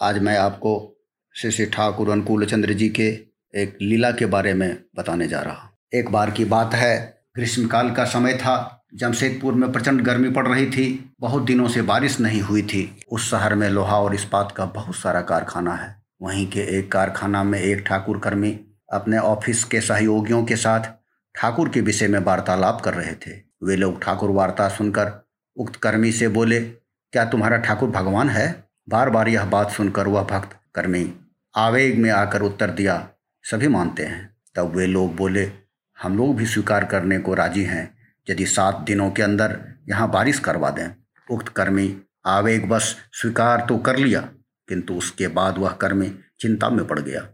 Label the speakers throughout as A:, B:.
A: आज मैं आपको श्री श्री ठाकुर अनुकूल चंद्र जी के एक लीला के बारे में बताने जा रहा हूँ। एक बार की बात है ग्रीष्मकाल का समय था, जमशेदपुर में प्रचंड गर्मी पड़ रही थी, बहुत दिनों से बारिश नहीं हुई थी। उस शहर में लोहा और इस्पात का बहुत सारा कारखाना है। वहीं के एक कारखाना में एक ठाकुर कर्मी अपने ऑफ़िस के सहयोगियों के साथ ठाकुर के विषय में वार्तालाप कर रहे थे। वे लोग ठाकुर वार्ता सुनकर उक्त कर्मी से बोले, क्या तुम्हारा ठाकुर भगवान है? बार बार यह बात सुनकर वह भक्त कर्मी आवेग में आकर उत्तर दिया, सभी मानते हैं। तब वे लोग बोले, हम लोग भी स्वीकार करने को राज़ी हैं। यदि सात दिनों के अंदर यहाँ बारिश करवा दें। उक्त कर्मी आवेग बस स्वीकार तो कर लिया, किंतु उसके बाद वह कर्मी चिंता में पड़ गया।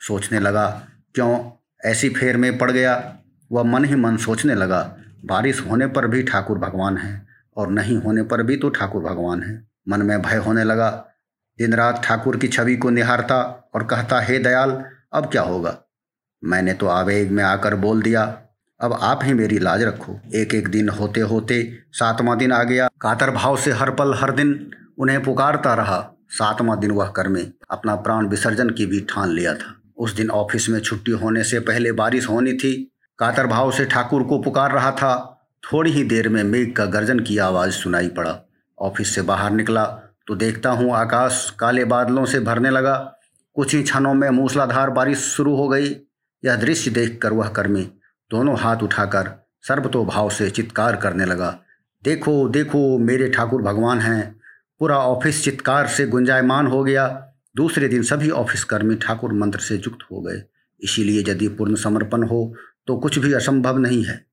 A: सोचने लगा, क्यों ऐसी फेर में पड़ गया? वह मन ही मन सोचने लगा, बारिश होने पर भी ठाकुर भगवान है और नहीं होने पर भी तो ठाकुर भगवान है। मन में भय होने लगा। दिन रात ठाकुर की छवि को निहारता और कहता, हे दयाल, अब क्या होगा? मैंने तो आवेग में आकर बोल दिया, अब आप ही मेरी लाज रखो। एक एक दिन होते होते सातवां दिन आ गया। कातर भाव से हर पल, हर दिन उन्हें पुकारता रहा। सातवां दिन वह कर में अपना प्राण विसर्जन की भी ठान लिया था। उस दिन ऑफ़िस में छुट्टी होने से पहले बारिश होनी थी। कातर भाव से ठाकुर को पुकार रहा था। थोड़ी ही देर में मेघ का गर्जन की आवाज़ सुनाई पड़ा। ऑफ़िस से बाहर निकला तो देखता हूँ आकाश काले बादलों से भरने लगा। कुछ ही क्षणों में मूसलाधार बारिश शुरू हो गई। यह दृश्य देखकर वह कर्मी दोनों हाथ उठाकर सर्वतो भाव से चित्कार करने लगा। देखो देखो, मेरे ठाकुर भगवान हैं। पूरा ऑफ़िस चित्कार से गुंजायमान हो गया। दूसरे दिन सभी ऑफ़िस कर्मी ठाकुर मंत्र से युक्त हो गए। इसीलिए यदि पूर्ण समर्पण हो तो कुछ भी असंभव नहीं है।